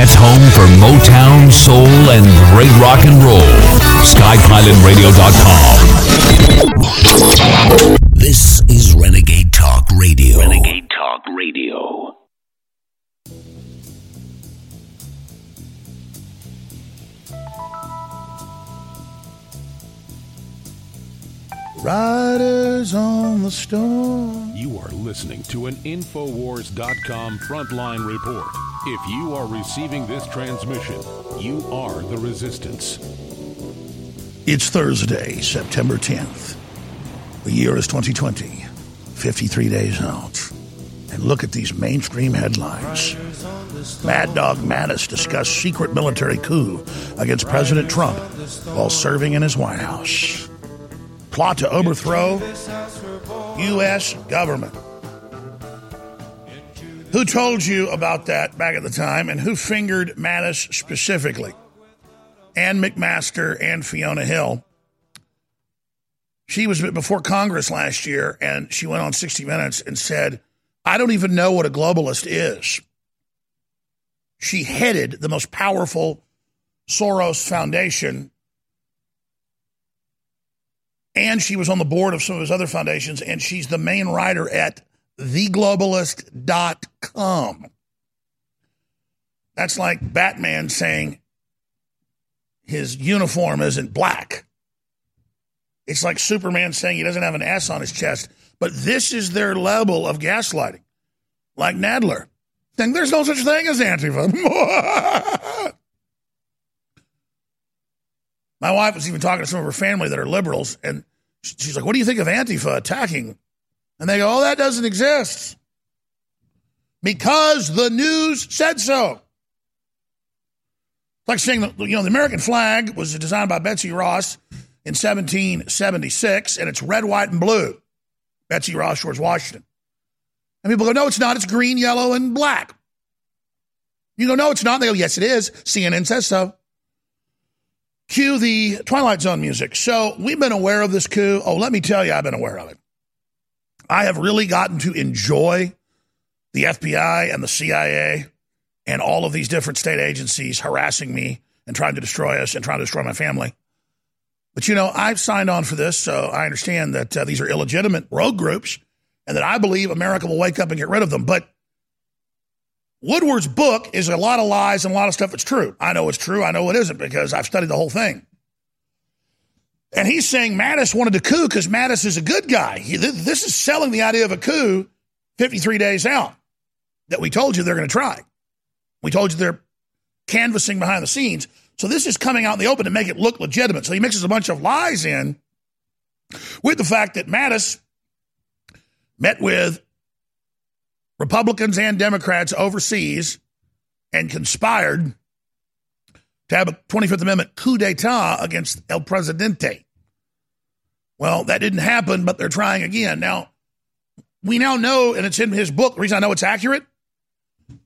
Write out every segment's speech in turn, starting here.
internet's home for Motown, soul, and great rock and roll. SkyPilotRadio.com. This is Renegade Talk Radio. Renegade Talk Radio. Riders on the storm. You are listening to an Infowars.com frontline report. If you are receiving this transmission, you are the resistance. It's Thursday, September 10th. The year is 2020, 53 days out. And look at these mainstream headlines. Mad Dog Mattis discussed secret military coup against President Trump while serving in his White House. Plot to overthrow U.S. government. Who told you about that back at the time and who fingered Mattis specifically? Ann McMaster and Fiona Hill. She was before Congress last year and she went on 60 Minutes and said, I don't even know what a globalist is. She headed the most powerful Soros Foundation and she was on the board of some of his other foundations, and she's the main writer at theglobalist.com. That's like Batman saying his uniform isn't black. It's like Superman saying he doesn't have an S on his chest. But this is their level of gaslighting. Like Nadler. Saying there's no such thing as Antifa. My wife was even talking to some of her family that are liberals, and she's like, What do you think of Antifa attacking? And they go, Oh, that doesn't exist. Because the news said so. It's like saying that, you know, the American flag was designed by Betsy Ross in 1776, and it's red, white, and blue. Betsy Ross, George Washington. And people go, No, it's not. It's green, yellow, and black. You go, No, it's not. They go, Yes, it is. CNN says so. Cue the Twilight Zone music. So we've been aware of this coup. Oh, let me tell you, I've been aware of it. I have really gotten to enjoy the FBI and the CIA and all of these different state agencies harassing me and trying to destroy us and trying to destroy my family. But you know, I've signed on for this, so I understand that uh, these are illegitimate rogue groups and that I believe America will wake up and get rid of them. But Woodward's book is a lot of lies and a lot of stuff that's true. I know it's true. I know it isn't because I've studied the whole thing. And he's saying Mattis wanted a coup because Mattis is a good guy. He, this is selling the idea of a coup 53 days out that we told you they're going to try. We told you they're canvassing behind the scenes. So this is coming out in the open to make it look legitimate. So he mixes a bunch of lies in with the fact that Mattis met with Republicans and Democrats overseas and conspired to have a 25th Amendment coup d'etat against El Presidente. Well, that didn't happen, but they're trying again. Now, we now know, and it's in his book, the reason I know it's accurate,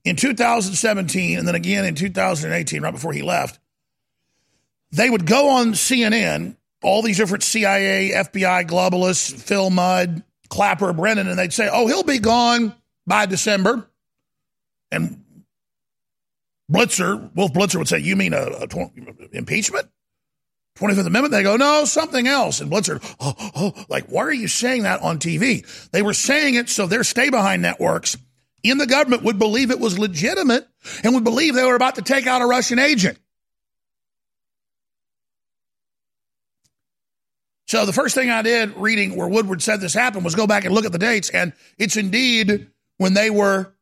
in 2017 and then again in 2018, right before he left, they would go on CNN, all these different CIA, FBI, globalists, Phil Mudd, Clapper, Brennan, and they'd say, oh, he'll be gone by December. And Blitzer, Wolf Blitzer would say, You mean a, a tw- impeachment? 25th Amendment? They go, No, something else. And Blitzer, oh, oh, like, why are you saying that on TV? They were saying it so their stay behind networks in the government would believe it was legitimate and would believe they were about to take out a Russian agent. So the first thing I did reading where Woodward said this happened was go back and look at the dates, and it's indeed when they were,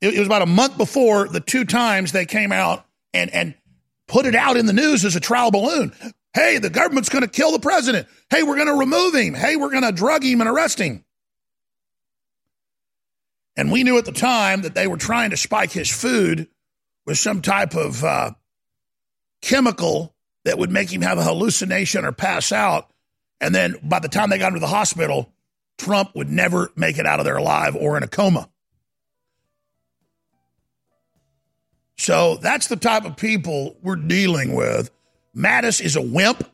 it, it was about a month before the two times they came out and, and put it out in the news as a trial balloon. Hey, the government's going to kill the president. Hey, we're going to remove him. Hey, we're going to drug him and arrest him. And we knew at the time that they were trying to spike his food with some type of uh, chemical that would make him have a hallucination or pass out. And then by the time they got him to the hospital, Trump would never make it out of there alive or in a coma. So that's the type of people we're dealing with. Mattis is a wimp.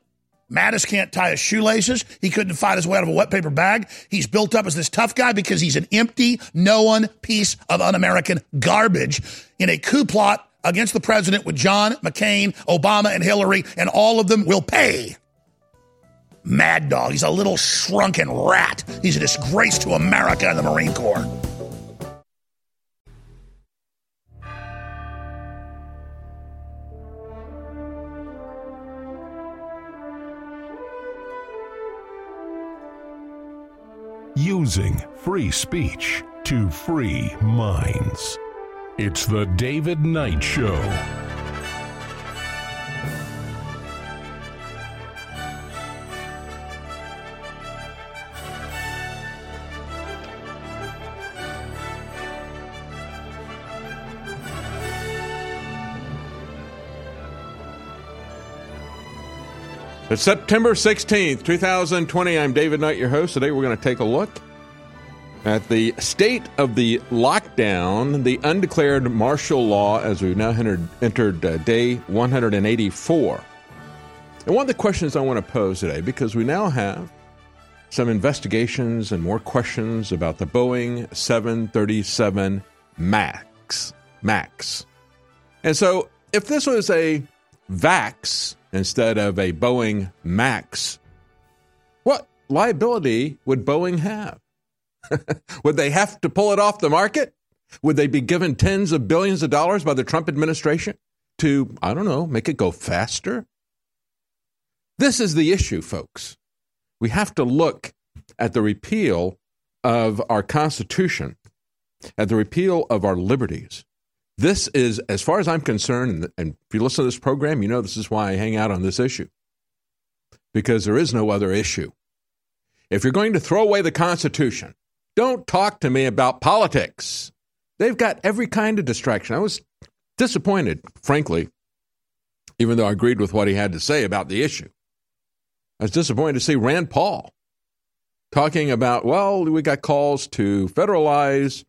Mattis can't tie his shoelaces. He couldn't fight his way out of a wet paper bag. He's built up as this tough guy because he's an empty, no one piece of un American garbage in a coup plot against the president with John McCain, Obama, and Hillary, and all of them will pay. Mad Dog. He's a little shrunken rat. He's a disgrace to America and the Marine Corps. Using free speech to free minds. It's the David Knight Show. It's September 16th, 2020. I'm David Knight, your host. Today we're going to take a look at the state of the lockdown, the undeclared martial law as we've now entered, entered uh, day 184. And one of the questions I want to pose today, because we now have some investigations and more questions about the Boeing 737 MAX. MAX. And so if this was a VAX, instead of a Boeing MAX, what liability would Boeing have? would they have to pull it off the market? Would they be given tens of billions of dollars by the Trump administration to, I don't know, make it go faster? This is the issue, folks. We have to look at the repeal of our Constitution, at the repeal of our liberties, this is, as far as I'm concerned, and if you listen to this program, you know this is why I hang out on this issue. Because there is no other issue. If you're going to throw away the Constitution, don't talk to me about politics. They've got every kind of distraction. I was disappointed, frankly, even though I agreed with what he had to say about the issue. I was disappointed to see Rand Paul talking about, well, we got calls to federalize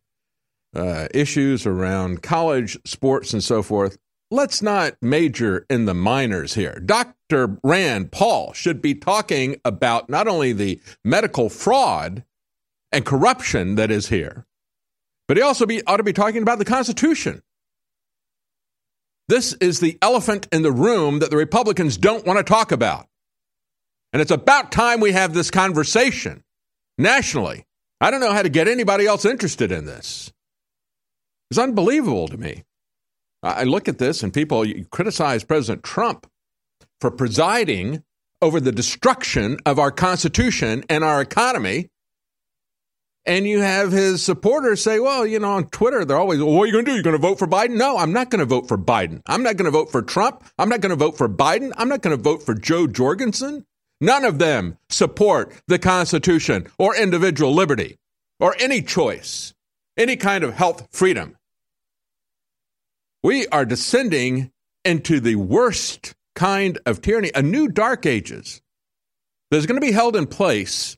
uh, issues around college sports and so forth. Let's not major in the minors here. Dr. Rand Paul should be talking about not only the medical fraud and corruption that is here, but he also be, ought to be talking about the Constitution. This is the elephant in the room that the Republicans don't want to talk about. And it's about time we have this conversation nationally. I don't know how to get anybody else interested in this. It's unbelievable to me. I look at this and people criticize President Trump for presiding over the destruction of our Constitution and our economy. And you have his supporters say, well, you know, on Twitter, they're always, well, what are you going to do? You're going to vote for Biden? No, I'm not going to vote for Biden. I'm not going to vote for Trump. I'm not going to vote for Biden. I'm not going to vote for Jo Jorgensen. None of them support the Constitution or individual liberty or any choice, any kind of health freedom. We are descending into the worst kind of tyranny, a new dark ages that is going to be held in place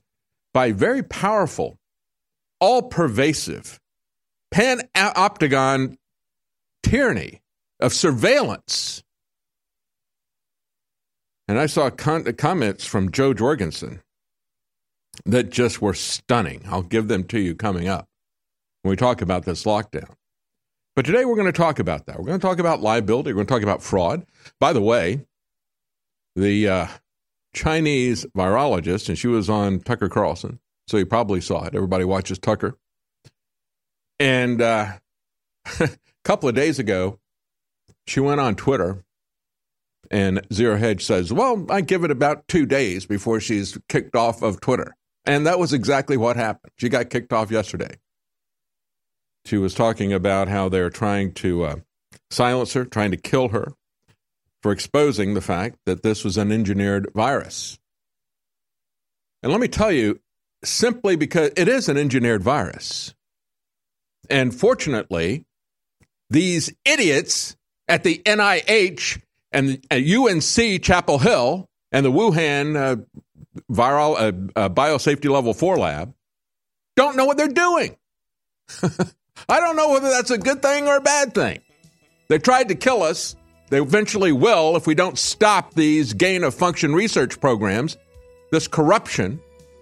by very powerful, all pervasive, panopticon tyranny of surveillance. And I saw con- comments from Jo Jorgensen that just were stunning. I'll give them to you coming up when we talk about this lockdown. But today we're going to talk about that. We're going to talk about liability. We're going to talk about fraud. By the way, the uh, Chinese virologist, and she was on Tucker Carlson, so you probably saw it. Everybody watches Tucker. And uh, a couple of days ago, she went on Twitter, and Zero Hedge says, Well, I give it about two days before she's kicked off of Twitter. And that was exactly what happened. She got kicked off yesterday. She was talking about how they're trying to uh, silence her, trying to kill her for exposing the fact that this was an engineered virus. And let me tell you, simply because it is an engineered virus. And fortunately, these idiots at the NIH and at UNC Chapel Hill and the Wuhan uh, viral uh, uh, biosafety level 4 lab don't know what they're doing. I don't know whether that's a good thing or a bad thing. They tried to kill us. They eventually will if we don't stop these gain of function research programs, this corruption,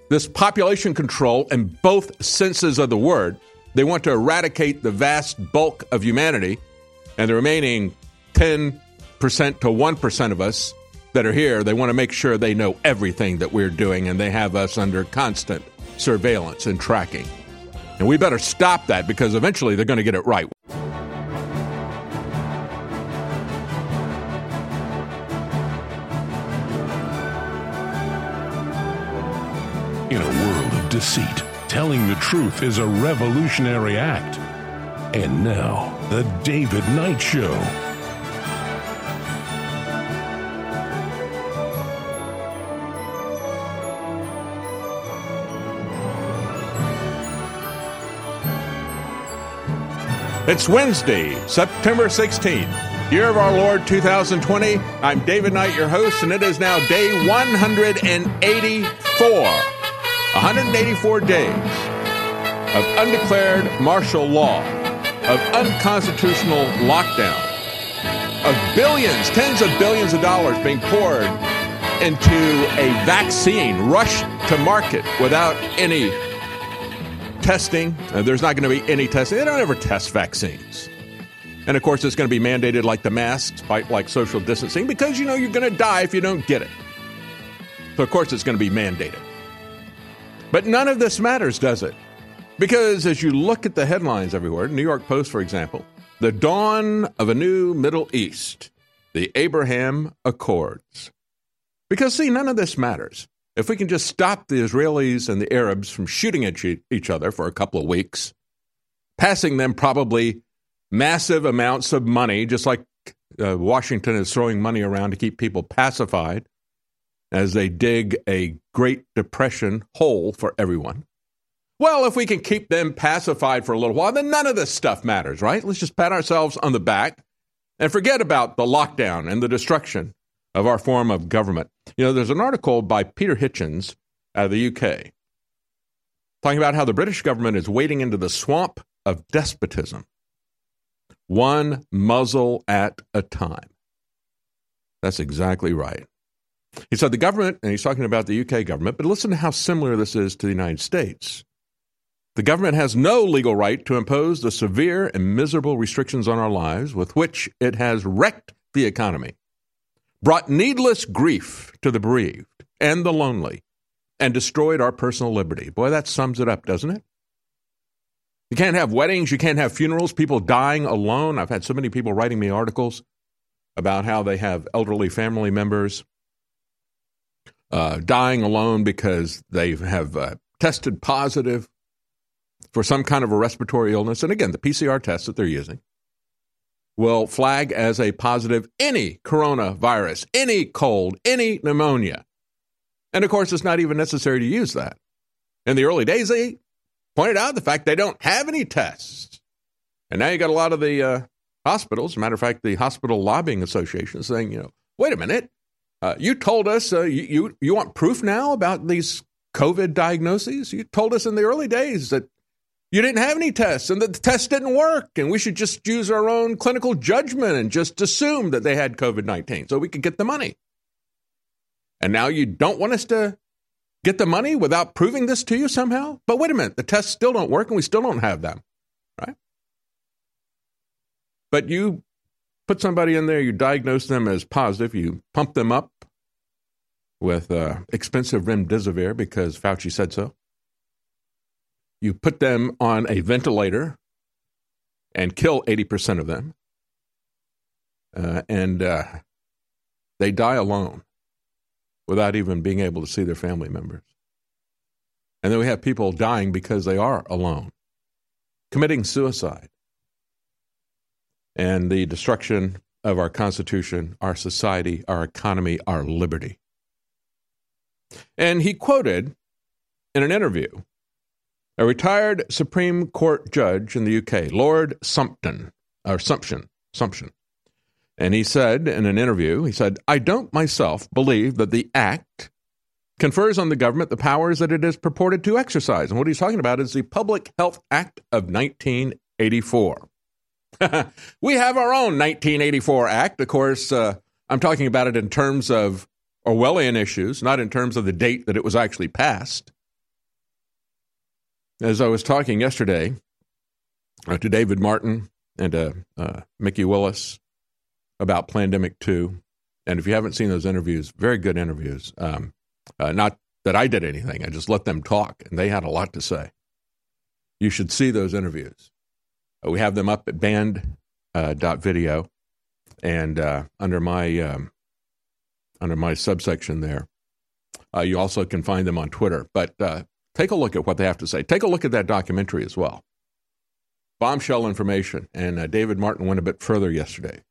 this population control in both senses of the word. They want to eradicate the vast bulk of humanity, and the remaining 10% to 1% of us that are here, they want to make sure they know everything that we're doing and they have us under constant surveillance and tracking. And we better stop that because eventually they're going to get it right. In a world of deceit, telling the truth is a revolutionary act. And now, The David Knight Show. It's Wednesday, September 16th, year of our Lord 2020. I'm David Knight, your host, and it is now day 184. 184 days of undeclared martial law, of unconstitutional lockdown, of billions, tens of billions of dollars being poured into a vaccine rushed to market without any testing. Uh, there's not going to be any testing. They don't ever test vaccines. And of course, it's going to be mandated like the masks, like, social distancing, because you know you're going to die if you don't get it. So, of course, it's going to be mandated. But none of this matters, does it? Because as you look at the headlines everywhere, New York Post, for example, the dawn of a new Middle East, the Abraham Accords. Because, see, none of this matters. If we can just stop the Israelis and the Arabs from shooting at each other for a couple of weeks, passing them probably massive amounts of money, just like uh, Washington is throwing money around to keep people pacified as they dig a Great Depression hole for everyone. Well, if we can keep them pacified for a little while, then none of this stuff matters, right? Let's just pat ourselves on the back and forget about the lockdown and the destruction of our form of government. You know, there's an article by Peter Hitchens out of the UK talking about how the British government is wading into the swamp of despotism, one muzzle at a time. That's exactly right. He said the government, and he's talking about the UK government, but listen to how similar this is to the United States. The government has no legal right to impose the severe and miserable restrictions on our lives with which it has wrecked the economy brought needless grief to the bereaved and the lonely, and destroyed our personal liberty. Boy, that sums it up, doesn't it? You can't have weddings, you can't have funerals, people dying alone. I've had so many people writing me articles about how they have elderly family members uh, dying alone because they have uh, tested positive for some kind of a respiratory illness. And again, the PCR test that they're using will flag as a positive any coronavirus, any cold, any pneumonia. And of course, it's not even necessary to use that. In the early days, they pointed out the fact they don't have any tests. And now you got a lot of the uh, hospitals, matter of fact, the Hospital Lobbying Association is saying, you know, wait a minute, uh, you told us uh, you, you, you want proof now about these COVID diagnoses? You told us in the early days that you didn't have any tests and the test didn't work and we should just use our own clinical judgment and just assume that they had covid-19 so we could get the money. And now you don't want us to get the money without proving this to you somehow? But wait a minute the tests still don't work and we still don't have them right? But you put somebody in there you diagnose them as positive you pump them up with uh, expensive remdesivir because fauci said so you put them on a ventilator and kill 80% of them, uh, and uh, they die alone without even being able to see their family members. And then we have people dying because they are alone, committing suicide, and the destruction of our Constitution, our society, our economy, our liberty. And he quoted in an interview a retired Supreme Court judge in the UK, Lord Sumpton, or Sumption, Sumption. And he said in an interview, he said, I don't myself believe that the act confers on the government the powers that it is purported to exercise. And what he's talking about is the Public Health Act of 1984. we have our own 1984 Act. Of course, uh, I'm talking about it in terms of Orwellian issues, not in terms of the date that it was actually passed as I was talking yesterday uh, to David Martin and uh, uh, Mikki Willis about Plandemic 2. And if you haven't seen those interviews, very good interviews. Um, uh, not that I did anything, I just let them talk, and they had a lot to say. You should see those interviews. Uh, we have them up at banned.video uh, and uh, under my um, under my subsection there. You also can find them on Twitter. But take a look at what they have to say. Take a look at that documentary as well. Bombshell information. And uh, David Martin went a bit further yesterday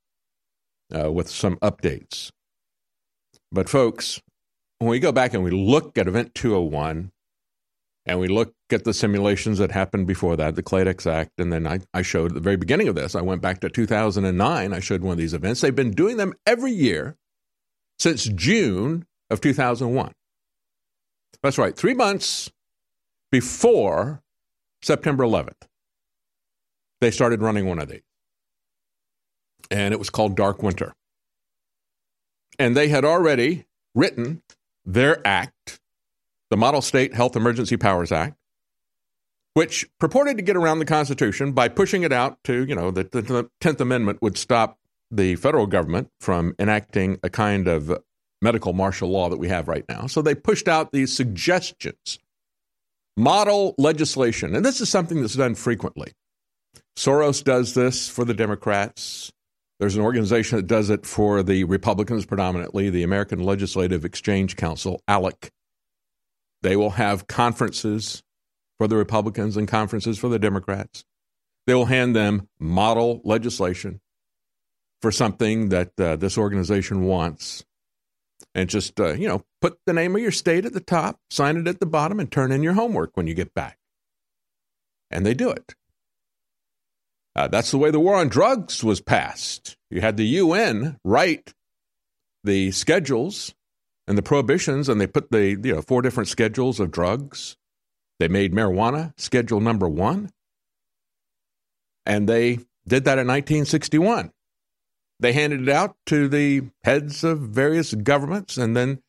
uh, with some updates. But, folks, when we go back and we look at Event 201 and we look at the simulations that happened before that, the Clade X Act, and then I, I showed at the very beginning of this, I went back to 2009. I showed one of these events. They've been doing them every year since June of 2001. That's right, three months before September 11th, they started running one of these. And it was called Dark Winter. And they had already written their act, the Model State Health Emergency Powers Act, which purported to get around the Constitution by pushing it out to, you know, that the 10th Amendment would stop the federal government from enacting a kind of medical martial law that we have right now. So they pushed out these suggestions, model legislation. And this is something that's done frequently. Soros does this for the Democrats. There's an organization that does it for the Republicans predominantly, the American Legislative Exchange Council, ALEC. They will have conferences for the Republicans and conferences for the Democrats. They will hand them model legislation for something that uh, this organization wants and just uh, you know put the name of your state at the top, sign it at the bottom, and turn in your homework when you get back. And they do it. Uh, that's the way the war on drugs was passed. You had the UN write the schedules and the prohibitions, and they put the you know four different schedules of drugs. They made marijuana schedule number one, and they did that in 1961. They handed it out to the heads of various governments, and then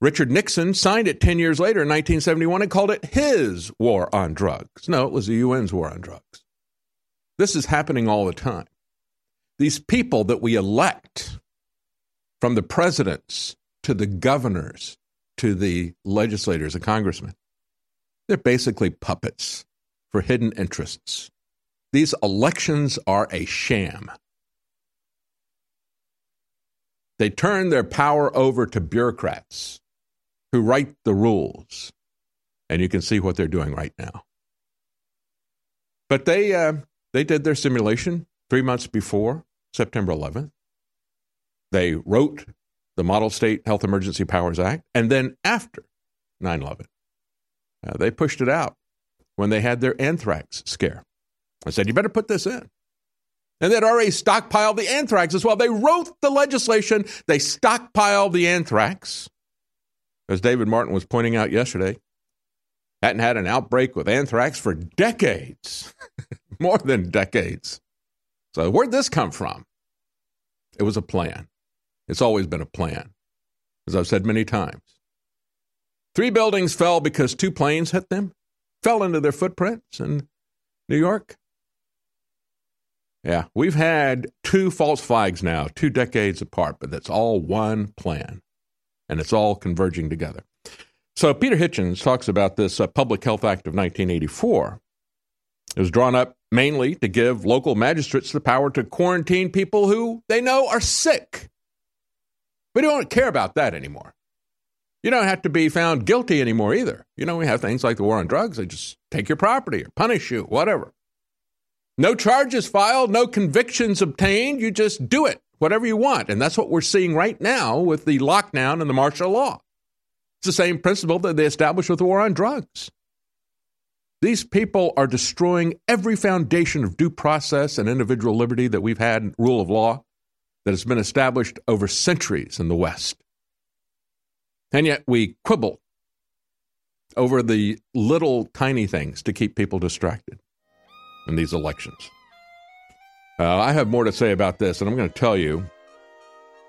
Richard Nixon signed it 10 years later in 1971 and called it his war on drugs. No, it was the UN's war on drugs. This is happening all the time. These people that we elect, from the presidents to the governors to the legislators and congressmen, they're basically puppets for hidden interests. These elections are a sham. They turn their power over to bureaucrats who write the rules. And you can see what they're doing right now. But they, uh, they did their simulation three months before September 11th. They wrote the Model State Health Emergency Powers Act. And then after 9 11, uh, they pushed it out when they had their anthrax scare. I said, You better put this in. And they'd already stockpiled the anthrax as well. They wrote the legislation, they stockpiled the anthrax. As David Martin was pointing out yesterday, hadn't had an outbreak with anthrax for decades, more than decades. So, where'd this come from? It was a plan. It's always been a plan, as I've said many times. Three buildings fell because two planes hit them, fell into their footprints in New York. Yeah, we've had two false flags now, two decades apart, but that's all one plan, and it's all converging together. So Peter Hitchens talks about this uh, Public Health Act of 1984. It was drawn up mainly to give local magistrates the power to quarantine people who they know are sick. We don't care about that anymore. You don't have to be found guilty anymore either. You know, we have things like the war on drugs. They just take your property or punish you, whatever. No charges filed, no convictions obtained. You just do it, whatever you want. And that's what we're seeing right now with the lockdown and the martial law. It's the same principle that they established with the war on drugs. These people are destroying every foundation of due process and individual liberty that we've had, rule of law, that has been established over centuries in the West. And yet we quibble over the little tiny things to keep people distracted in these elections. Uh, I have more to say about this, and I'm going to tell you.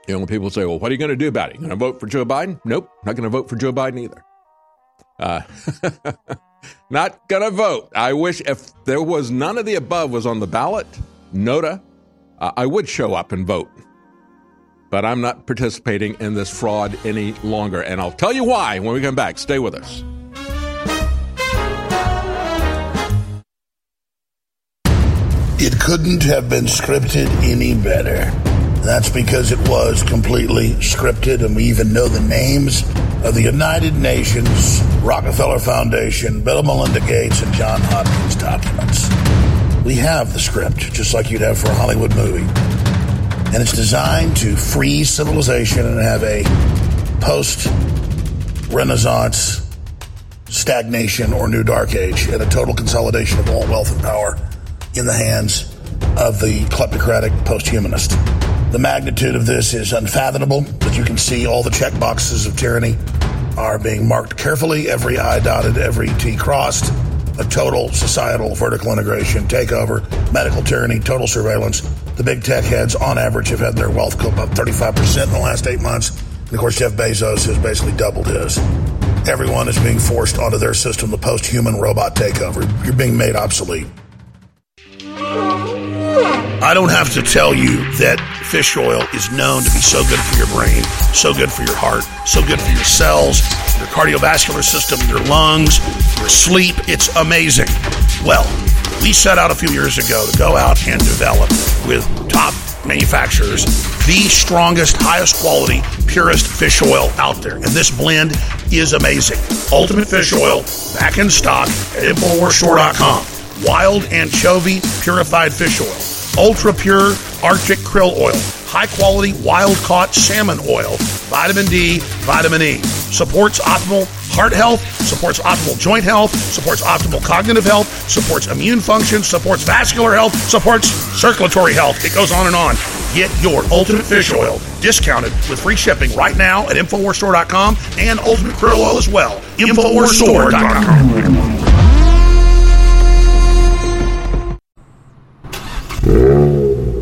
You know, when people say, well, what are you going to do about it? Going to vote for Joe Biden? Nope, not going to vote for Joe Biden either. Uh, not going to vote. I wish if there was none of the above was on the ballot, NOTA, uh, I would show up and vote. but I'm not participating in this fraud any longer. And I'll tell you why when we come back. Stay with us. It couldn't have been scripted any better. That's because it was completely scripted, and we even know the names of the United Nations, Rockefeller Foundation, Bill and Melinda Gates, and John Hopkins documents. We have the script, just like you'd have for a Hollywood movie. And it's designed to freeze civilization and have a post Renaissance stagnation or new dark age and a total consolidation of all wealth and power in the hands of the kleptocratic post-humanist. The magnitude of this is unfathomable, but you can see all the check boxes of tyranny are being marked carefully, every I dotted, every T crossed. A total societal vertical integration, takeover, medical tyranny, total surveillance. The big tech heads, on average, have had their wealth go up 35% in the last eight months. And of course, Jeff Bezos has basically doubled his. Everyone is being forced onto their system, the post human robot takeover. You're being made obsolete. I don't have to tell you that fish oil is known to be so good for your brain, so good for your heart, so good for your cells, your cardiovascular system, your lungs, your sleep. It's amazing. Well, we set out a few years ago to go out and develop with top manufacturers the strongest, highest quality, purest fish oil out there. And this blend is amazing. Ultimate Fish Oil, back in stock at InfoWarsStore.com. Wild anchovy purified fish oil, ultra pure Arctic krill oil, high quality wild caught salmon oil, vitamin D, vitamin E. Supports optimal heart health, supports optimal joint health, supports optimal cognitive health, supports immune function, supports vascular health, supports circulatory health. It goes on and on. Get your Ultimate Fish Oil discounted with free shipping right now at InfoWarsStore.com and Ultimate Krill Oil as well. InfoWarsStore.com.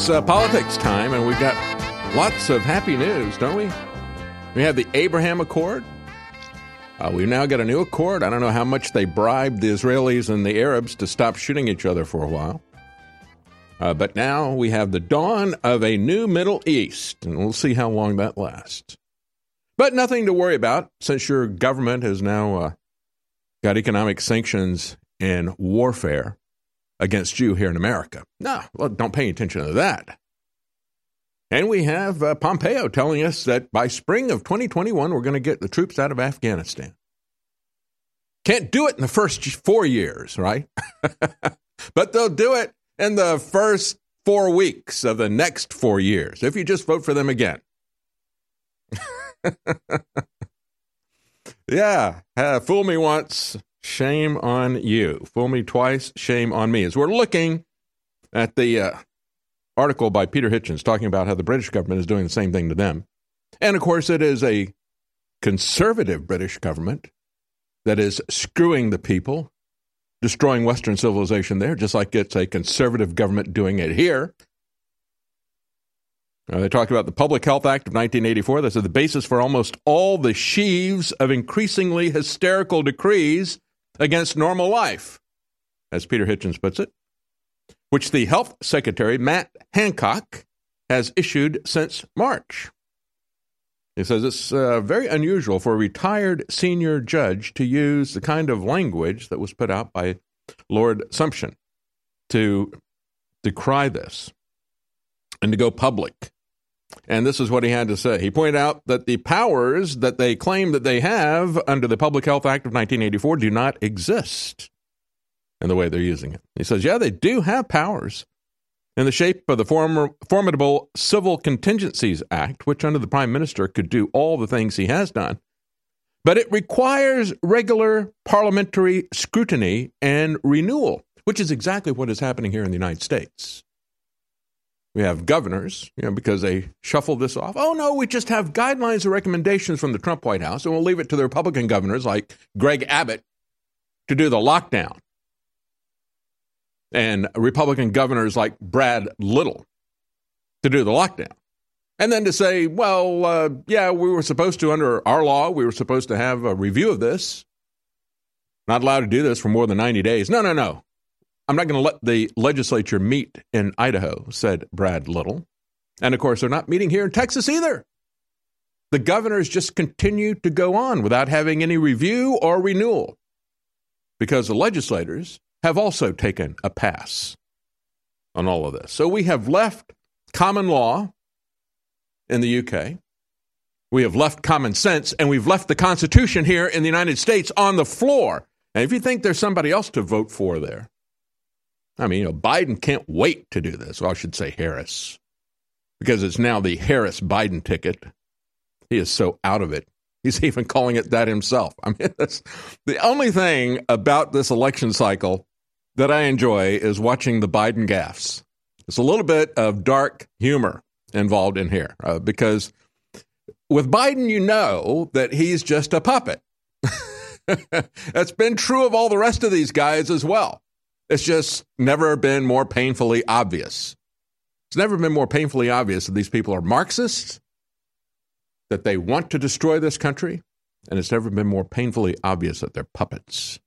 It's uh, politics time, and we've got lots of happy news, don't we? We have the Abraham Accord. Uh, we've now got a new accord. I don't know how much they bribed the Israelis and the Arabs to stop shooting each other for a while. Uh, but now we have the dawn of a new Middle East, and we'll see how long that lasts. But nothing to worry about since your government has now uh, got economic sanctions and warfare against you here in America. No, well, don't pay attention to that. And we have uh, Pompeo telling us that by spring of 2021, we're going to get the troops out of Afghanistan. Can't do it in the first four years, right? but they'll do it in the first four weeks of the next four years if you just vote for them again. yeah, uh, fool me once, Shame on you. Fool me twice, shame on me. As we're looking at the uh, article by Peter Hitchens talking about how the British government is doing the same thing to them. And of course, it is a conservative British government that is screwing the people, destroying Western civilization there, just like it's a conservative government doing it here. Uh, they talked about the Public Health Act of 1984. That's the basis for almost all the sheaves of increasingly hysterical decrees against normal life, as Peter Hitchens puts it, which the Health Secretary, Matt Hancock, has issued since March. He says it's uh, very unusual for a retired senior judge to use the kind of language that was put out by Lord Sumption to decry this and to go public. And this is what he had to say. He pointed out that the powers that they claim that they have under the Public Health Act of 1984 do not exist in the way they're using it. He says, yeah, they do have powers in the shape of the former, formidable Civil Contingencies Act, which under the Prime Minister could do all the things he has done. But it requires regular parliamentary scrutiny and renewal, which is exactly what is happening here in the United States. We have governors, you know, because they shuffled this off. Oh no, we just have guidelines and recommendations from the Trump White House, and we'll leave it to the Republican governors like Greg Abbott to do the lockdown, and Republican governors like Brad Little to do the lockdown. And then to say, well, uh, yeah, we were supposed to, under our law, we were supposed to have a review of this. Not allowed to do this for more than 90 days. No, no, no. I'm not going to let the legislature meet in Idaho, said Brad Little. And of course, they're not meeting here in Texas either. The governors just continue to go on without having any review or renewal because the legislators have also taken a pass on all of this. So we have left common law in the UK. We have left common sense and we've left the Constitution here in the United States on the floor. And if you think there's somebody else to vote for there, I mean, you know, Biden can't wait to do this. Well, I should say Harris, because it's now the Harris Biden ticket. He is so out of it. He's even calling it that himself. I mean, that's the only thing about this election cycle that I enjoy is watching the Biden gaffes. It's a little bit of dark humor involved in here uh, because with Biden, you know that he's just a puppet. That's been true of all the rest of these guys as well. It's just never been more painfully obvious. It's never been more painfully obvious that these people are Marxists, that they want to destroy this country, and it's never been more painfully obvious that they're puppets.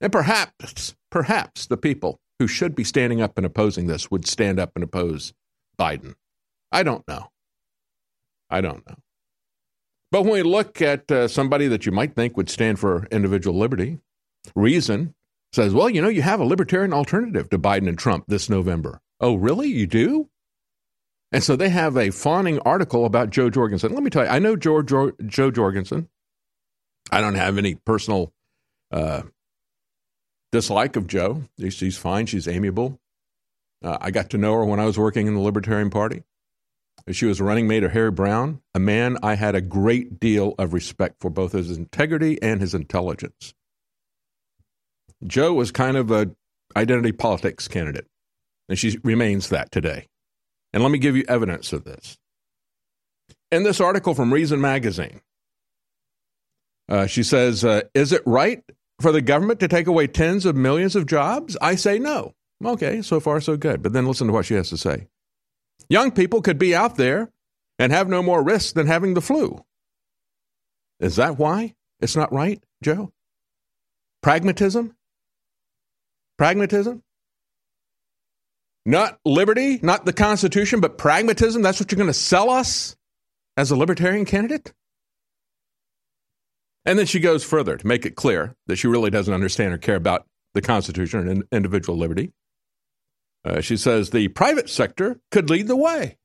And perhaps, perhaps the people who should be standing up and opposing this would stand up and oppose Biden. I don't know. I don't know. But when we look at uh, somebody that you might think would stand for individual liberty, Reason says, well, you know, you have a libertarian alternative to Biden and Trump this November. Oh, really? You do? And so they have a fawning article about Jo Jorgensen. Let me tell you, I know Jo, jo, Jo Jorgensen. I don't have any personal uh, dislike of Jo. She's fine. She's amiable. Uh, I got to know her when I was working in the Libertarian Party. She was running mate of Harry Browne, a man I had a great deal of respect for both his integrity and his intelligence. Jo was kind of a identity politics candidate, and she remains that today. And let me give you evidence of this. In this article from Reason Magazine, uh, she says, uh, Is it right for the government to take away tens of millions of jobs? I say no. Okay, so far so good. But then listen to what she has to say. Young people could be out there and have no more risk than having the flu. Is that why it's not right, Jo? Pragmatism? Pragmatism? Not liberty, not the Constitution, but pragmatism? That's what you're going to sell us as a libertarian candidate? And then she goes further to make it clear that she really doesn't understand or care about the Constitution and individual liberty. Uh, she says the private sector could lead the way.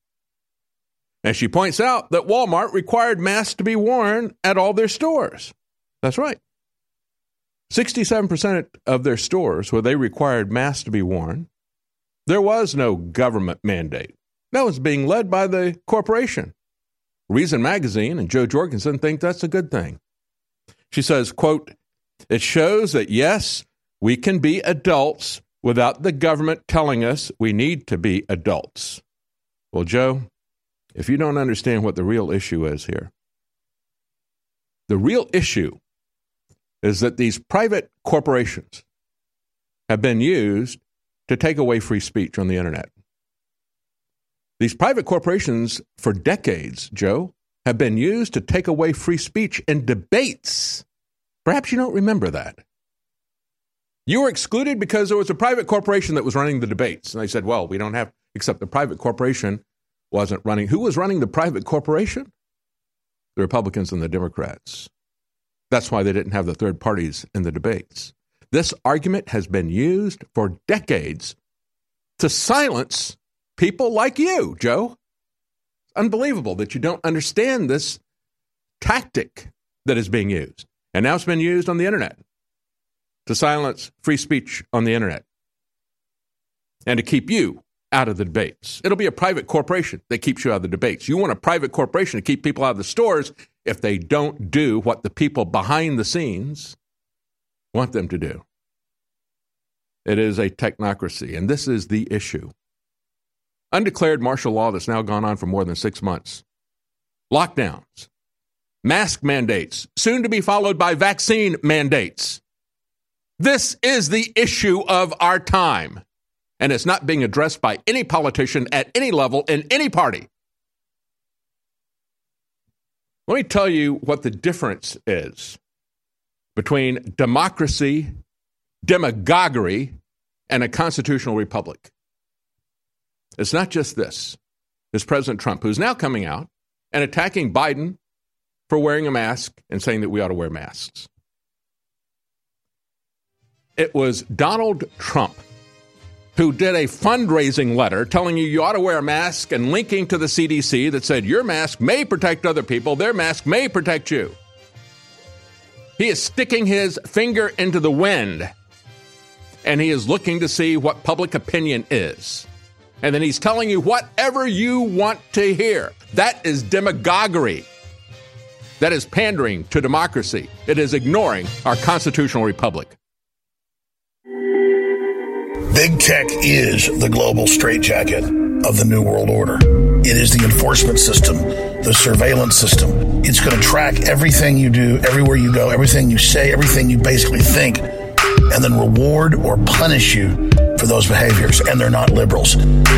And she points out that Walmart required masks to be worn at all their stores. That's right. 67% of their stores where they required masks to be worn, there was no government mandate. That was being led by the corporation. Reason Magazine and Jo Jorgensen think that's a good thing. She says, quote, it shows that yes, we can be adults without the government telling us we need to be adults. Well, Jo, if you don't understand what the real issue is here, the real issue is that these private corporations have been used to take away free speech on the internet. These private corporations, for decades, Jo, have been used to take away free speech in debates. Perhaps you don't remember that. You were excluded because there was a private corporation that was running the debates. And they said, well, we don't have, except the private corporation wasn't running. Who was running the private corporation? The Republicans and the Democrats. That's why they didn't have the third parties in the debates. This argument has been used for decades to silence people like you, Jo. Unbelievable that you don't understand this tactic that is being used. And now it's been used on the internet to silence free speech on the internet and to keep you out of the debates. It'll be a private corporation that keeps you out of the debates. You want a private corporation to keep people out of the stores if they don't do what the people behind the scenes want them to do. It is a technocracy, and this is the issue. undeclared martial law that's now gone on for more than six months, lockdowns, mask mandates, soon to be followed by vaccine mandates. This is the issue of our time, and it's not being addressed by any politician at any level in any party. Let me tell you what the difference is between democracy, demagoguery, and a constitutional republic. It's not just this. It's President Trump, who's now coming out and attacking Biden for wearing a mask and saying that we ought to wear masks. It was Donald Trump who did a fundraising letter telling you you ought to wear a mask and linking to the CDC that said your mask may protect other people, their mask may protect you. He is sticking his finger into the wind and he is looking to see what public opinion is. And then he's telling you whatever you want to hear. That is demagoguery. That is pandering to democracy. It is ignoring our constitutional republic. Big tech is the global straitjacket of the New World Order. It is the enforcement system, the surveillance system. It's going to track everything you do, everywhere you go, everything you say, everything you basically think, and then reward or punish you for those behaviors. And they're not liberals.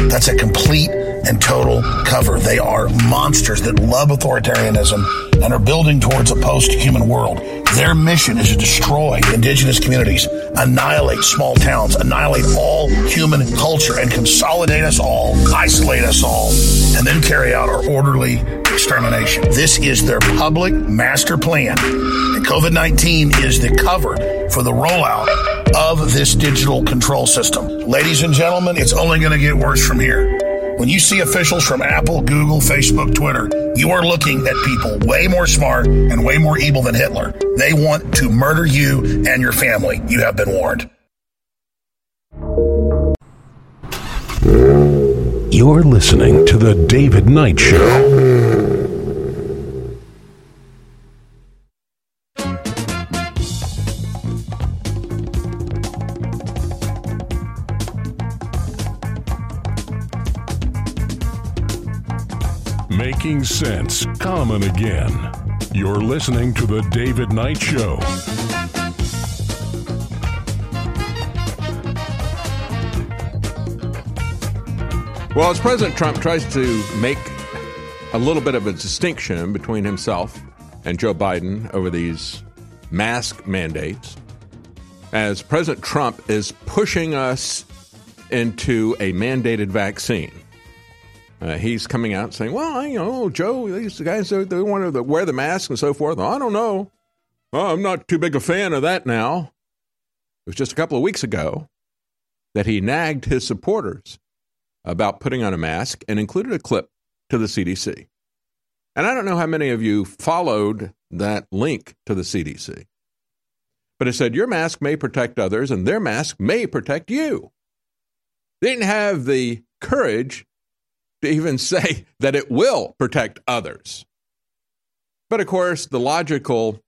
That's a complete and total cover. They are monsters that love authoritarianism and are building towards a post human world. Their mission is to destroy indigenous communities, annihilate small towns, annihilate all human culture, and consolidate us all, isolate us all, and then carry out our orderly extermination. This is their public master plan. And COVID 19 is the cover for the rollout of this digital control system. Ladies and gentlemen, it's only going to get worse from here. When you see officials from Apple, Google, Facebook, Twitter, you are looking at people way more smart and way more evil than Hitler. They want to murder you and your family. You have been warned. You're listening to The David Knight Show. Sense common again. You're listening to The David Knight Show. Well, as President Trump tries to make a little bit of a distinction between himself and Joe Biden over these mask mandates, as President Trump is pushing us into a mandated vaccine. Uh, he's coming out saying, "Well, you know, Joe, these guys they want to wear the mask and so forth." I don't know. I'm not too big a fan of that now. It was just a couple of weeks ago that he nagged his supporters about putting on a mask and included a clip to the CDC. And I don't know how many of you followed that link to the CDC, but it said your mask may protect others and their mask may protect you. They didn't have the courage to even say that it will protect others. But of course, the logical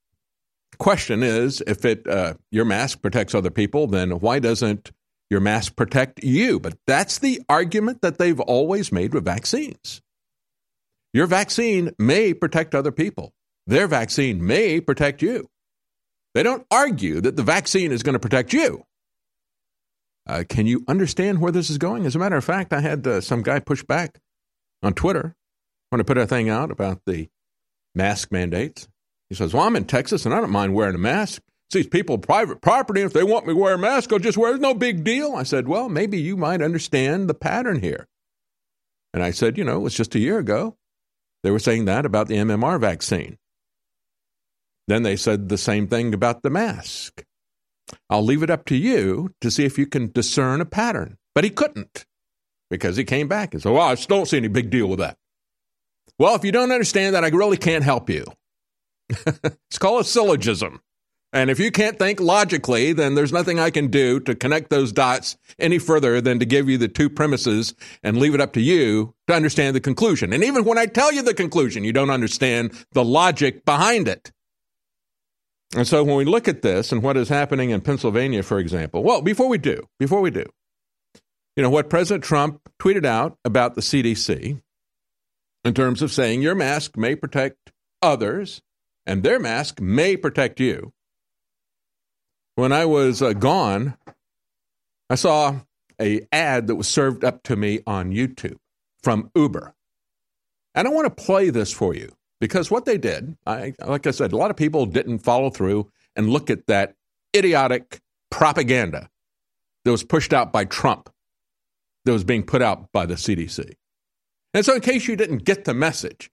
question is if it uh, your mask protects other people, then why doesn't your mask protect you? But that's the argument that they've always made with vaccines. Your vaccine may protect other people. Their vaccine may protect you. They don't argue that the vaccine is going to protect you. Uh, can you understand where this is going? As a matter of fact, I had uh, some guy push back on Twitter when I put a thing out about the mask mandates. He says, Well, I'm in Texas and I don't mind wearing a mask. It's these people private property. If they want me to wear a mask, I'll just wear it. No big deal. I said, Well, maybe you might understand the pattern here. And I said, You know, it was just a year ago. They were saying that about the MMR vaccine. Then they said the same thing about the mask. I'll leave it up to you to see if you can discern a pattern. But he couldn't because he came back and said, Well, I still don't see any big deal with that. Well, if you don't understand that, I really can't help you. it's called a syllogism. And if you can't think logically, then there's nothing I can do to connect those dots any further than to give you the two premises and leave it up to you to understand the conclusion. And even when I tell you the conclusion, you don't understand the logic behind it. And so when we look at this and what is happening in Pennsylvania, for example, well, before we do, before we do, you know, what President Trump tweeted out about the CDC in terms of saying your mask may protect others and their mask may protect you. When I was uh, gone, I saw a ad that was served up to me on YouTube from Uber. And I want to play this for you because what they did, I, like I said, a lot of people didn't follow through and look at that idiotic propaganda that was pushed out by Trump, that was being put out by the CDC. And so, in case you didn't get the message,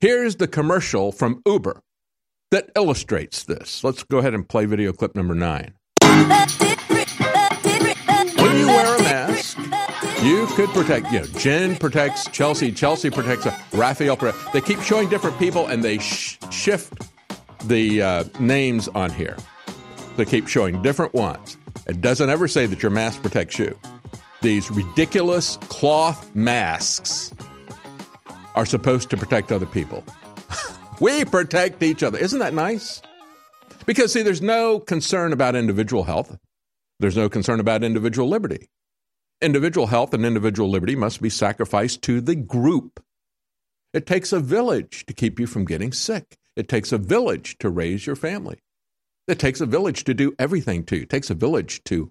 here's the commercial from Uber that illustrates this. Let's go ahead and play video clip number nine. You wear a mask, you could protect, you know, Jen protects Chelsea, Chelsea protects uh, Raphael. They keep showing different people and they sh- shift the uh, names on here. They keep showing different ones. It doesn't ever say that your mask protects you. These ridiculous cloth masks are supposed to protect other people. we protect each other. Isn't that nice? Because, see, there's no concern about individual health, there's no concern about individual liberty. Individual health and individual liberty must be sacrificed to the group. It takes a village to keep you from getting sick. It takes a village to raise your family. It takes a village to do everything to you. It takes a village to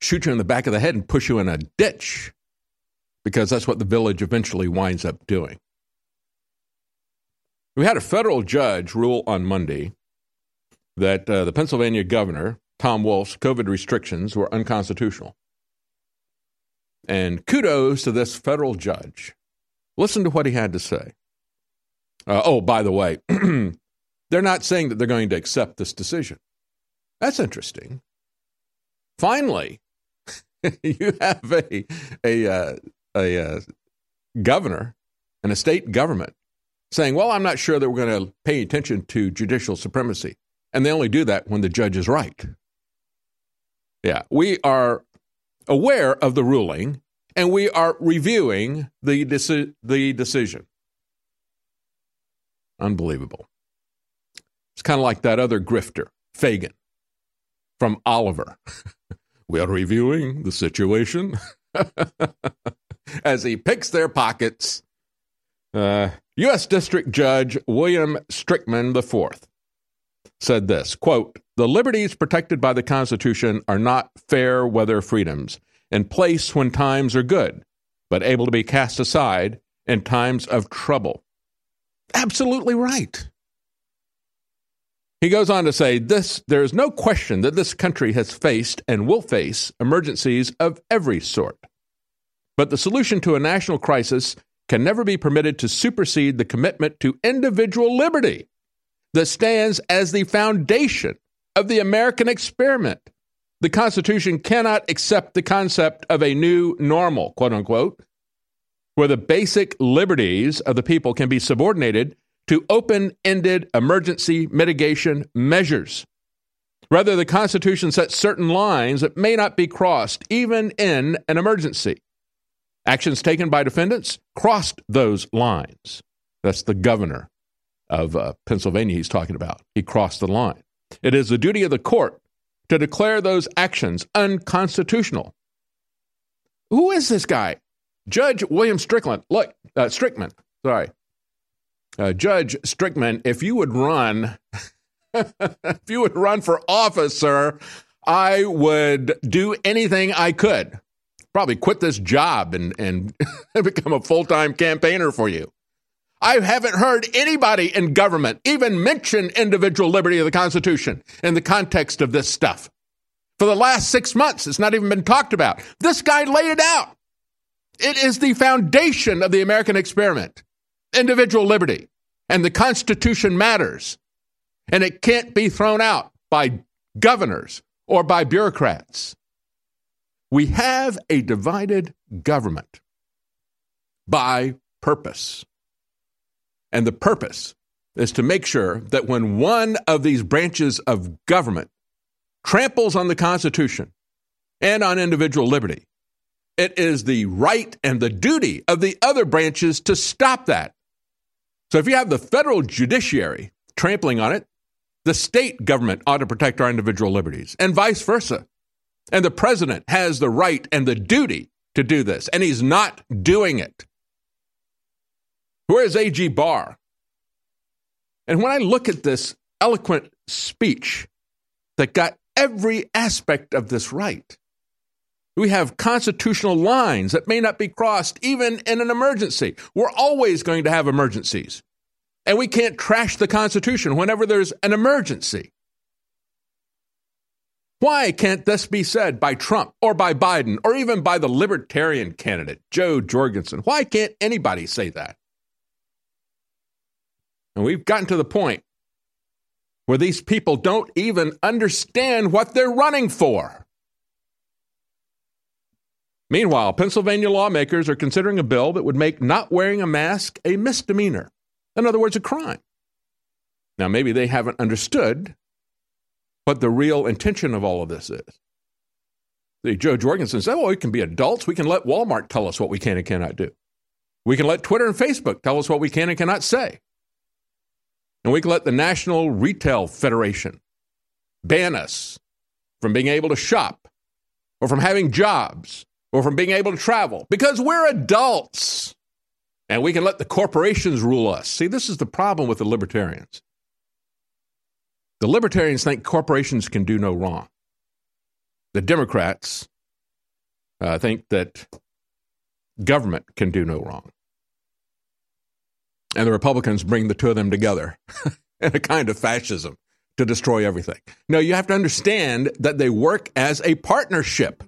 shoot you in the back of the head and push you in a ditch because that's what the village eventually winds up doing. We had a federal judge rule on Monday that uh, the Pennsylvania governor, Tom Wolf's COVID restrictions were unconstitutional. And kudos to this federal judge. Listen to what he had to say. Uh, oh, by the way, they're not saying that they're going to accept this decision. That's interesting. Finally, you have a a uh, a uh, governor and a state government saying, "Well, I'm not sure that we're going to pay attention to judicial supremacy," and they only do that when the judge is right. Yeah, we are aware of the ruling and we are reviewing the deci- the decision. Unbelievable. It's kind of like that other grifter, Fagin, from Oliver. we are reviewing the situation as he picks their pockets. Uh, U.S. District Judge William Strickman IV said this quote, The liberties protected by the Constitution are not fair weather freedoms in place when times are good, but able to be cast aside in times of trouble. Absolutely right. He goes on to say this there is no question that this country has faced and will face emergencies of every sort. But the solution to a national crisis can never be permitted to supersede the commitment to individual liberty that stands as the foundation of the American experiment. The Constitution cannot accept the concept of a new normal, quote unquote, where the basic liberties of the people can be subordinated to open ended emergency mitigation measures. Rather, the Constitution sets certain lines that may not be crossed, even in an emergency. Actions taken by defendants crossed those lines. That's the governor of uh, Pennsylvania he's talking about. He crossed the line. It is the duty of the court to declare those actions unconstitutional. Who is this guy? Judge William Strickland. Look, uh, Strickman. Sorry. Uh, Judge Strickman, if you would run, if you would run for office, sir, I would do anything I could. Probably quit this job and, and become a full time campaigner for you. I haven't heard anybody in government even mention individual liberty of the Constitution in the context of this stuff. For the last six months, it's not even been talked about. This guy laid it out. It is the foundation of the American experiment individual liberty. And the Constitution matters. And it can't be thrown out by governors or by bureaucrats. We have a divided government by purpose. And the purpose is to make sure that when one of these branches of government tramples on the Constitution and on individual liberty, it is the right and the duty of the other branches to stop that. So if you have the federal judiciary trampling on it, the state government ought to protect our individual liberties, and vice versa. And the president has the right and the duty to do this, and he's not doing it. Where is A.G. Barr? And when I look at this eloquent speech that got every aspect of this right, we have constitutional lines that may not be crossed even in an emergency. We're always going to have emergencies. And we can't trash the Constitution whenever there's an emergency. Why can't this be said by Trump or by Biden or even by the Libertarian candidate, Jo Jorgensen? Why can't anybody say that? And we've gotten to the point where these people don't even understand what they're running for. Meanwhile, Pennsylvania lawmakers are considering a bill that would make not wearing a mask a misdemeanor. In other words, a crime. Now, maybe they haven't understood what the real intention of all of this is. The Jo Jorgensen said, well, we can be adults. We can let Walmart tell us what we can and cannot do. We can let Twitter and Facebook tell us what we can and cannot say. And we can let the National Retail Federation ban us from being able to shop or from having jobs or from being able to travel because we're adults and we can let the corporations rule us. See, this is the problem with the libertarians. The libertarians think corporations can do no wrong. The Democrats uh, think that government can do no wrong. And the Republicans bring the two of them together in a kind of fascism to destroy everything. No, you have to understand that they work as a partnership.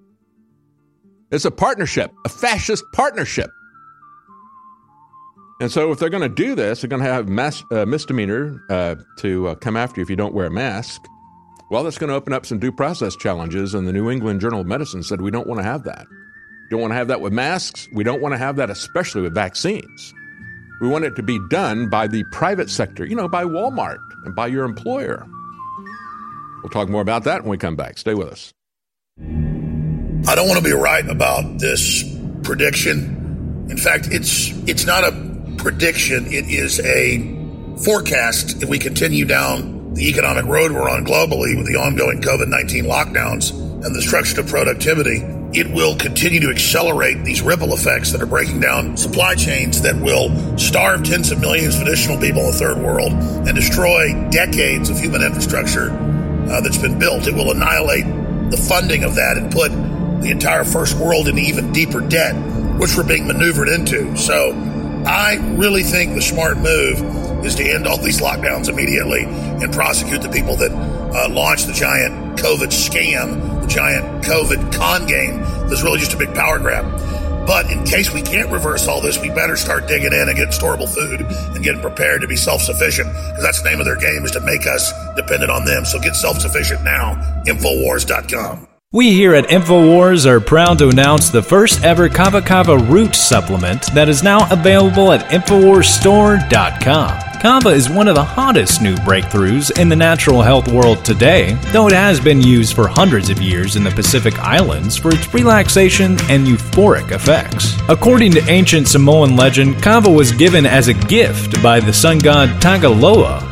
It's a partnership, a fascist partnership. And so, if they're going to do this, they're going to have mass, uh, misdemeanor uh, to uh, come after you if you don't wear a mask. Well, that's going to open up some due process challenges. And the New England Journal of Medicine said we don't want to have that. Don't want to have that with masks. We don't want to have that, especially with vaccines. We want it to be done by the private sector, you know, by Walmart and by your employer. We'll talk more about that when we come back. Stay with us. I don't want to be right about this prediction. In fact, it's it's not a prediction. It is a forecast. If we continue down the economic road we're on globally with the ongoing COVID 19 lockdowns and the destruction of productivity, it will continue to accelerate these ripple effects that are breaking down supply chains that will starve tens of millions of additional people in the third world and destroy decades of human infrastructure uh, that's been built. It will annihilate the funding of that and put the entire first world into even deeper debt, which we're being maneuvered into. So I really think the smart move is to end all these lockdowns immediately and prosecute the people that uh, launched the giant COVID scam, the giant COVID con game that's really just a big power grab. But in case we can't reverse all this, we better start digging in and getting storable food and getting prepared to be self-sufficient because that's the name of their game is to make us dependent on them. So get self-sufficient now. Infowars.com. We here at InfoWars are proud to announce the first ever Kava Kava root supplement that is now available at InfoWarsStore.com. Kava is one of the hottest new breakthroughs in the natural health world today, though it has been used for hundreds of years in the Pacific Islands for its relaxation and euphoric effects. According to ancient Samoan legend, Kava was given as a gift by the sun god Tagaloa,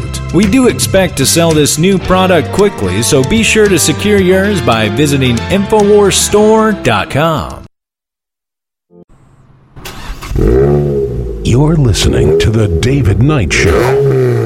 We do expect to sell this new product quickly, so be sure to secure yours by visiting InfoWarsStore.com. You're listening to The David Knight Show.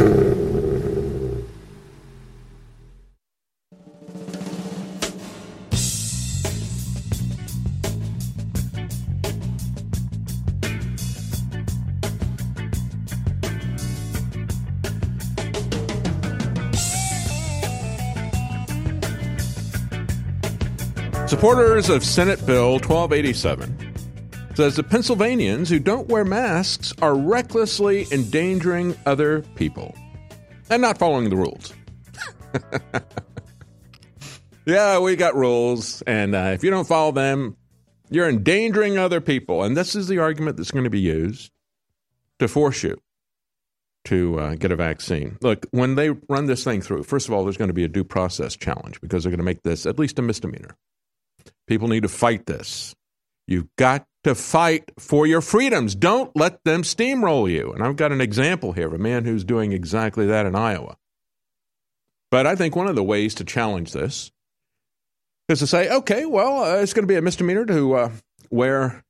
Supporters of Senate Bill 1287 says the Pennsylvanians who don't wear masks are recklessly endangering other people and not following the rules. yeah, we got rules, and uh, if you don't follow them, You're endangering other people. And this is the argument that's going to be used to force you to uh, get a vaccine. Look, when they run this thing through, first of all, there's going to be a due process challenge because they're going to make this at least a misdemeanor. People need to fight this. You've got to fight for your freedoms. Don't let them steamroll you. And I've got an example here of a man who's doing exactly that in Iowa. But I think one of the ways to challenge this is to say, okay, well, uh, it's going to be a misdemeanor to uh, wear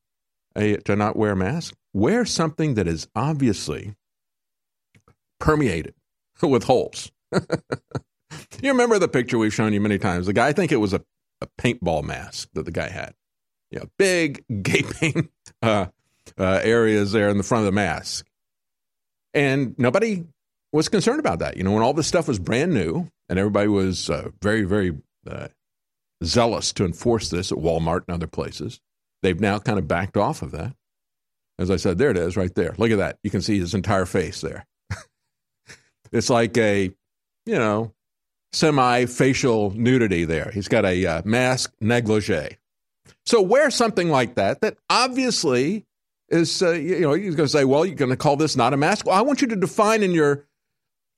a to not wear a mask. Wear something that is obviously permeated with holes. you remember the picture we've shown you many times? The guy, I think it was a, a paintball mask that the guy had. Yeah, big gaping uh, uh, areas there in the front of the mask, and nobody was concerned about that. You know, when all this stuff was brand new and everybody was uh, very, very uh, zealous to enforce this at Walmart and other places, they've now kind of backed off of that. As I said, there it is, right there. Look at that. You can see his entire face there. it's like a, you know, semi facial nudity there. He's got a uh, mask negligee. So wear something like that that obviously is, uh, you know, you're going to say, well, you're going to call this not a mask. Well, I want you to define in your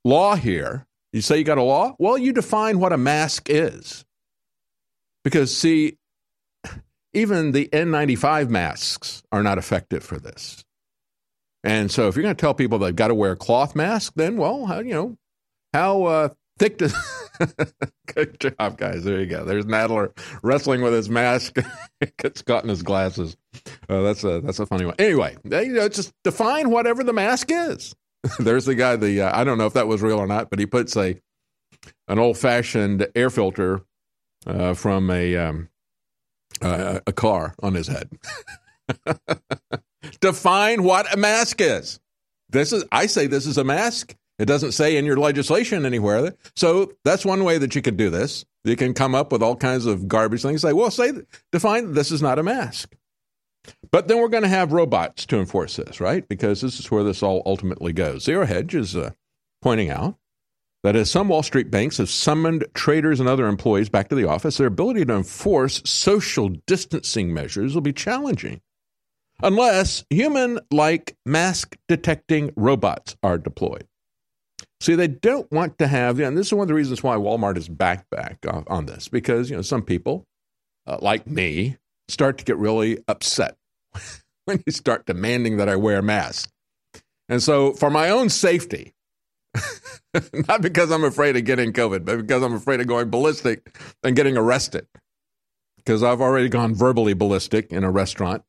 law here. You say you got a law? Well, you define what a mask is. Because, see, even the N95 masks are not effective for this. And so if you're going to tell people they've got to wear a cloth mask, then, well, how, you know, how uh, thick does. Good job, guys. There you go. There's Nadler wrestling with his mask. Gets caught in his glasses. Uh, that's a that's a funny one. Anyway, you know, just define whatever the mask is. There's the guy. The uh, I don't know if that was real or not, but he puts a an old fashioned air filter uh, from a um, a car on his head. Define what a mask is. This is I say this is a mask. It doesn't say in your legislation anywhere. So that's one way that you can do this. You can come up with all kinds of garbage things. Say, well, say define this is not a mask. But then we're going to have robots to enforce this, right? Because this is where this all ultimately goes. Zero Hedge is uh, pointing out that as some Wall Street banks have summoned traders and other employees back to the office, their ability to enforce social distancing measures will be challenging unless human like mask detecting robots are deployed. See, they don't want to have, and this is one of the reasons why Walmart is back back on this, because you know some people, uh, like me, start to get really upset when you start demanding that I wear a mask. And so, for my own safety, not because I'm afraid of getting COVID, but because I'm afraid of going ballistic and getting arrested, because I've already gone verbally ballistic in a restaurant.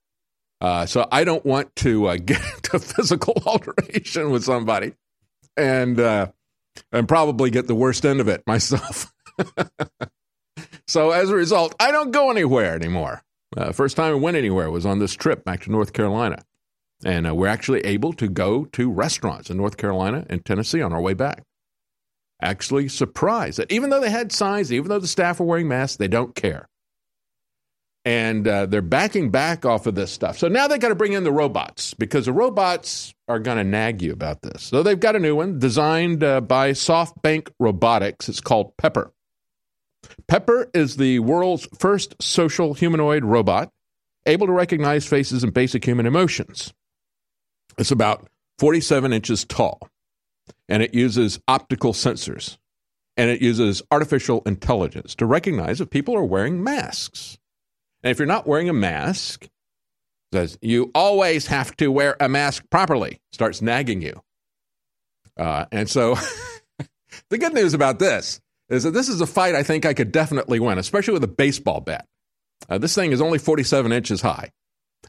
Uh, so I don't want to uh, get into physical alteration with somebody and uh, and probably get the worst end of it myself. so as a result, I don't go anywhere anymore. Uh, first time I went anywhere was on this trip back to North Carolina. And uh, we're actually able to go to restaurants in North Carolina and Tennessee on our way back. Actually, surprised that even though they had signs, even though the staff were wearing masks, they don't care. And uh, they're backing back off of this stuff. So now they've got to bring in the robots because the robots are going to nag you about this. So they've got a new one designed uh, by SoftBank Robotics. It's called Pepper. Pepper is the world's first social humanoid robot able to recognize faces and basic human emotions. It's about 47 inches tall, and it uses optical sensors, and it uses artificial intelligence to recognize if people are wearing masks. And if you're not wearing a mask, says you always have to wear a mask properly, starts nagging you. Uh, and so the good news about this is that this is a fight I think I could definitely win, especially with a baseball bat. Uh, this thing is only 47 inches high,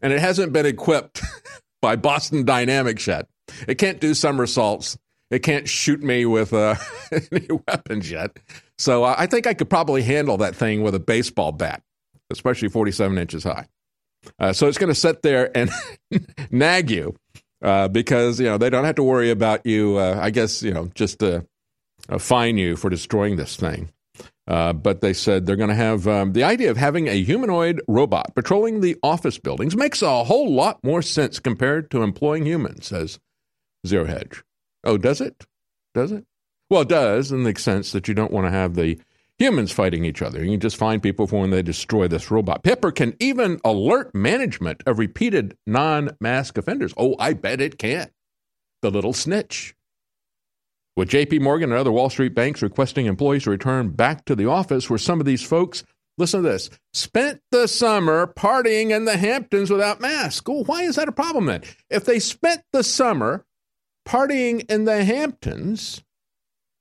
and it hasn't been equipped by Boston Dynamics yet. It can't do somersaults. It can't shoot me with uh, any weapons yet. So uh, I think I could probably handle that thing with a baseball bat, especially 47 inches high. Uh, so it's going to sit there and nag you uh, because you know they don't have to worry about you. Uh, I guess you know just to uh, fine you for destroying this thing. Uh, but they said they're going to have um, the idea of having a humanoid robot patrolling the office buildings makes a whole lot more sense compared to employing humans, says Zero Hedge. Oh, does it? Does it? Well, it does in the sense that you don't want to have the humans fighting each other. You can just find people for when they destroy this robot. Pepper can even alert management of repeated non mask offenders. Oh, I bet it can. The little snitch. With JP Morgan and other Wall Street banks requesting employees to return back to the office, where some of these folks, listen to this, spent the summer partying in the Hamptons without masks. Well, why is that a problem then? If they spent the summer partying in the Hamptons,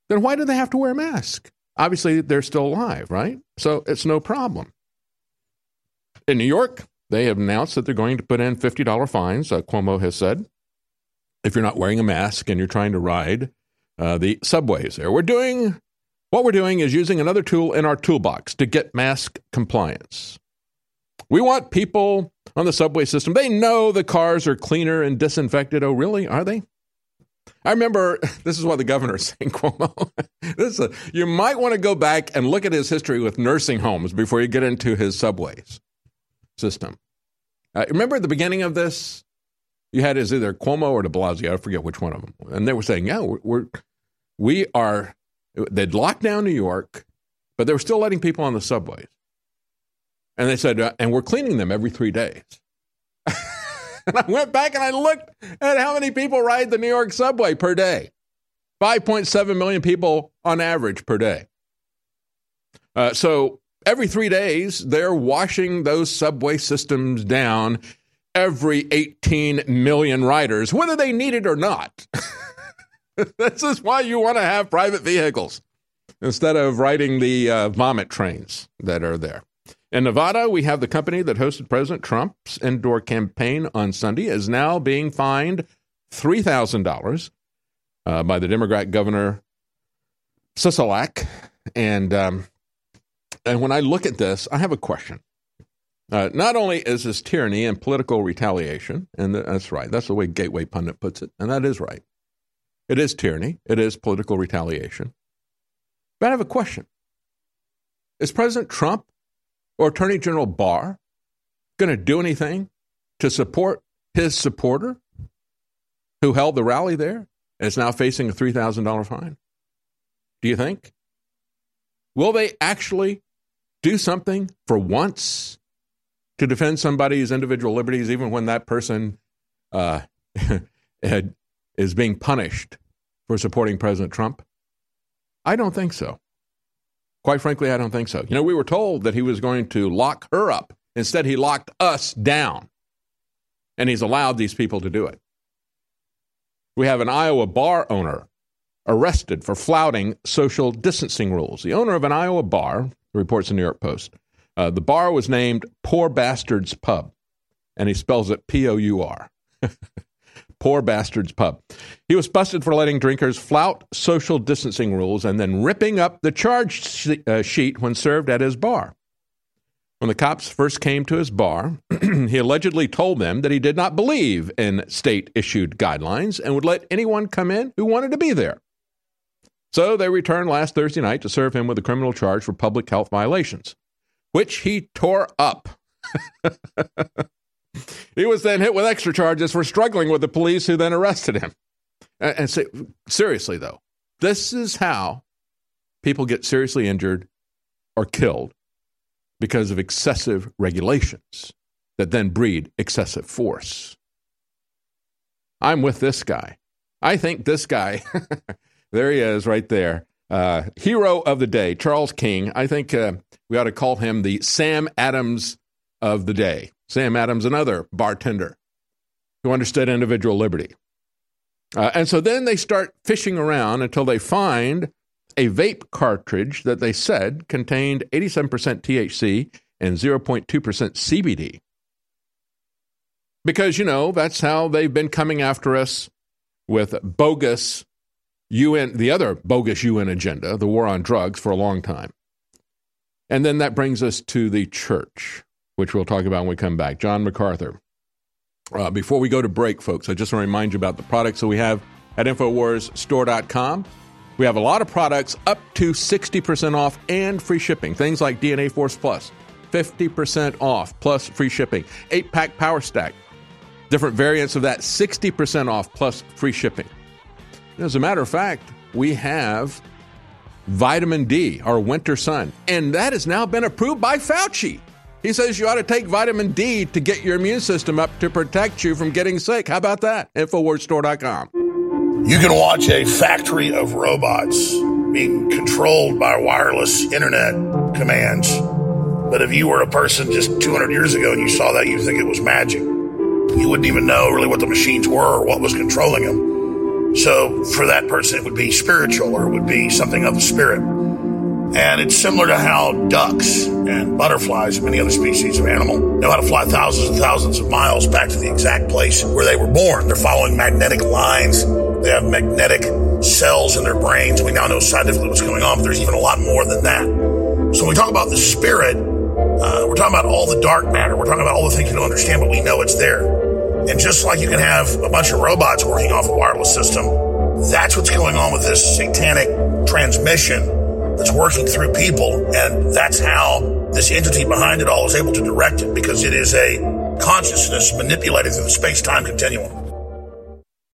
then why do they have to wear a mask? Obviously, they're still alive, right? So it's no problem. In New York, they have announced that they're going to put in $50 fines, uh, Cuomo has said, if you're not wearing a mask and you're trying to ride uh, the subways there. We're doing what we're doing is using another tool in our toolbox to get mask compliance. We want people on the subway system, they know the cars are cleaner and disinfected. Oh, really? Are they? I remember this is what the governor is saying, Cuomo. this a, you might want to go back and look at his history with nursing homes before you get into his subways system. Uh, remember at the beginning of this, you had is either Cuomo or De Blasio, I forget which one of them, and they were saying, "Yeah, we're, we're we are." They'd locked down New York, but they were still letting people on the subways, and they said, uh, "And we're cleaning them every three days." and I went back and I looked at how many people ride the New York subway per day. 5.7 million people on average per day. Uh, so every three days, they're washing those subway systems down every 18 million riders, whether they need it or not. this is why you want to have private vehicles instead of riding the uh, vomit trains that are there. In Nevada, we have the company that hosted President Trump's indoor campaign on Sunday is now being fined $3,000 uh, by the Democrat Governor Sisolak. And, um, and when I look at this, I have a question. Uh, not only is this tyranny and political retaliation, and that's right, that's the way Gateway Pundit puts it, and that is right. It is tyranny, it is political retaliation. But I have a question Is President Trump or Attorney General Barr going to do anything to support his supporter who held the rally there and is now facing a $3,000 fine? Do you think? Will they actually do something for once to defend somebody's individual liberties, even when that person uh, is being punished for supporting President Trump? I don't think so. Quite frankly, I don't think so. You know, we were told that he was going to lock her up. Instead, he locked us down. And he's allowed these people to do it. We have an Iowa bar owner arrested for flouting social distancing rules. The owner of an Iowa bar, reports the New York Post, uh, the bar was named Poor Bastards Pub, and he spells it P O U R. Poor Bastards Pub. He was busted for letting drinkers flout social distancing rules and then ripping up the charge uh, sheet when served at his bar. When the cops first came to his bar, he allegedly told them that he did not believe in state issued guidelines and would let anyone come in who wanted to be there. So they returned last Thursday night to serve him with a criminal charge for public health violations which he tore up. he was then hit with extra charges for struggling with the police, who then arrested him. And, and say, seriously, though, this is how people get seriously injured or killed because of excessive regulations that then breed excessive force. I'm with this guy. I think this guy, there he is right there, uh, hero of the day, Charles King. I think uh, we ought to call him the Sam Adams of the day. Sam Adams, another bartender who understood individual liberty. Uh, and so then they start fishing around until they find a vape cartridge that they said contained 87% THC and 0.2% CBD. Because, you know, that's how they've been coming after us with bogus UN, the other bogus UN agenda, the war on drugs, for a long time. And then that brings us to the church, which we'll talk about when we come back. John MacArthur. Uh, before we go to break, folks, I just want to remind you about the products that we have at InfoWarsStore.com. We have a lot of products up to 60% off and free shipping. Things like DNA Force Plus, 50% off plus free shipping. Eight pack Power Stack, different variants of that, 60% off plus free shipping. As a matter of fact, we have vitamin D our winter sun. And that has now been approved by Fauci. He says you ought to take vitamin D to get your immune system up to protect you from getting sick. How about that? Infowarsstore.com. You can watch a factory of robots being controlled by wireless internet commands. But if you were a person just 200 years ago and you saw that, you'd think it was magic. You wouldn't even know really what the machines were or what was controlling them. So for that person, it would be spiritual or it would be something of the spirit. And it's similar to how ducks and butterflies and many other species of animal know how to fly thousands and thousands of miles back to the exact place where they were born. They're following magnetic lines. They have magnetic cells in their brains. We now know scientifically what's going on, but there's even a lot more than that. So when we talk about the spirit, uh, we're talking about all the dark matter. We're talking about all the things you don't understand, but we know it's there. And just like you can have a bunch of robots working off a wireless system, that's what's going on with this satanic transmission that's working through people. And that's how this entity behind it all is able to direct it because it is a consciousness manipulated through the space time continuum.